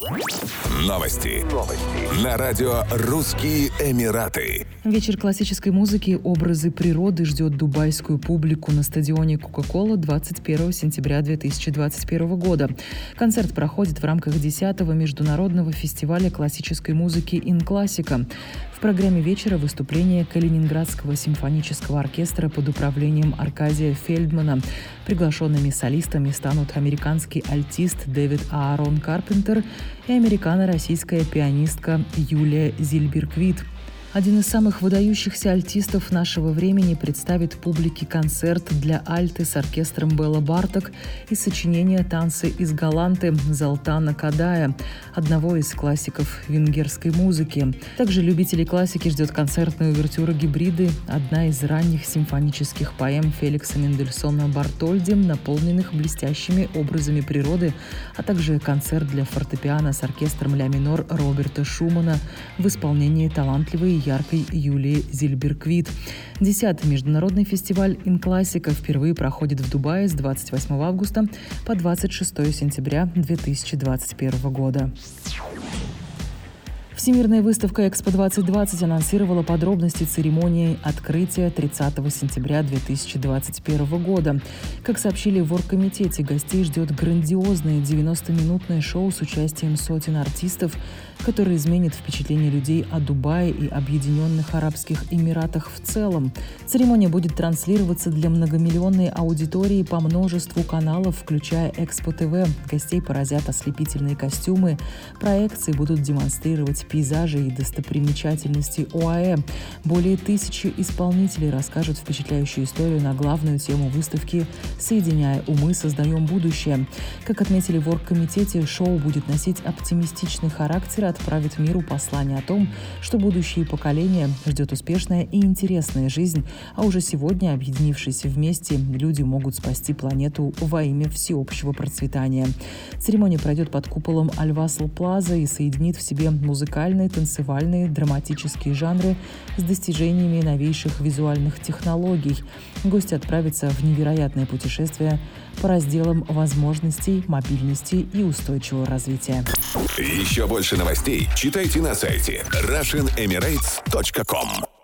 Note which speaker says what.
Speaker 1: Новости. Новости. На радио «Русские Эмираты».
Speaker 2: Вечер классической музыки «Образы природы» ждет дубайскую публику на стадионе «Кока-кола» 21 сентября 2021 года. Концерт проходит в рамках 10-го международного фестиваля классической музыки «Ин Классика». В программе вечера выступление Калининградского симфонического оркестра под управлением Аркадия Фельдмана. Приглашенными солистами станут американский альтист Дэвид Аарон Карпентер и американо-российская пианистка Юлия Зильберквит. Один из самых выдающихся альтистов нашего времени представит публике концерт для альты с оркестром Белла Барток и сочинение «Танцы из Галанты» Залтана Кадая, одного из классиков венгерской музыки. Также любителей классики ждет концертная увертюра «Гибриды», одна из ранних симфонических поэм Феликса Мендельсона Бартольди, наполненных блестящими образами природы, а также концерт для фортепиано с оркестром ля минор Роберта Шумана в исполнении талантливой яркой Юлии Зильберквит. Десятый международный фестиваль «Инклассика» впервые проходит в Дубае с 28 августа по 26 сентября 2021 года. Всемирная выставка «Экспо-2020» анонсировала подробности церемонии открытия 30 сентября 2021 года. Как сообщили в оргкомитете, гостей ждет грандиозное 90-минутное шоу с участием сотен артистов, которое изменит впечатление людей о Дубае и Объединенных Арабских Эмиратах в целом. Церемония будет транслироваться для многомиллионной аудитории по множеству каналов, включая Экспо ТВ. Гостей поразят ослепительные костюмы. Проекции будут демонстрировать пейзажи и достопримечательности ОАЭ. Более тысячи исполнителей расскажут впечатляющую историю на главную тему выставки «Соединяя умы, создаем будущее». Как отметили в оргкомитете, шоу будет носить оптимистичный характер и отправит миру послание о том, что будущие поколения ждет успешная и интересная жизнь, а уже сегодня, объединившись вместе, люди могут спасти планету во имя всеобщего процветания. Церемония пройдет под куполом Альвасл Плаза и соединит в себе музыкальные музыкальные, танцевальные, драматические жанры с достижениями новейших визуальных технологий. Гости отправятся в невероятное путешествие по разделам возможностей, мобильности и устойчивого развития.
Speaker 1: Еще больше новостей читайте на сайте RussianEmirates.com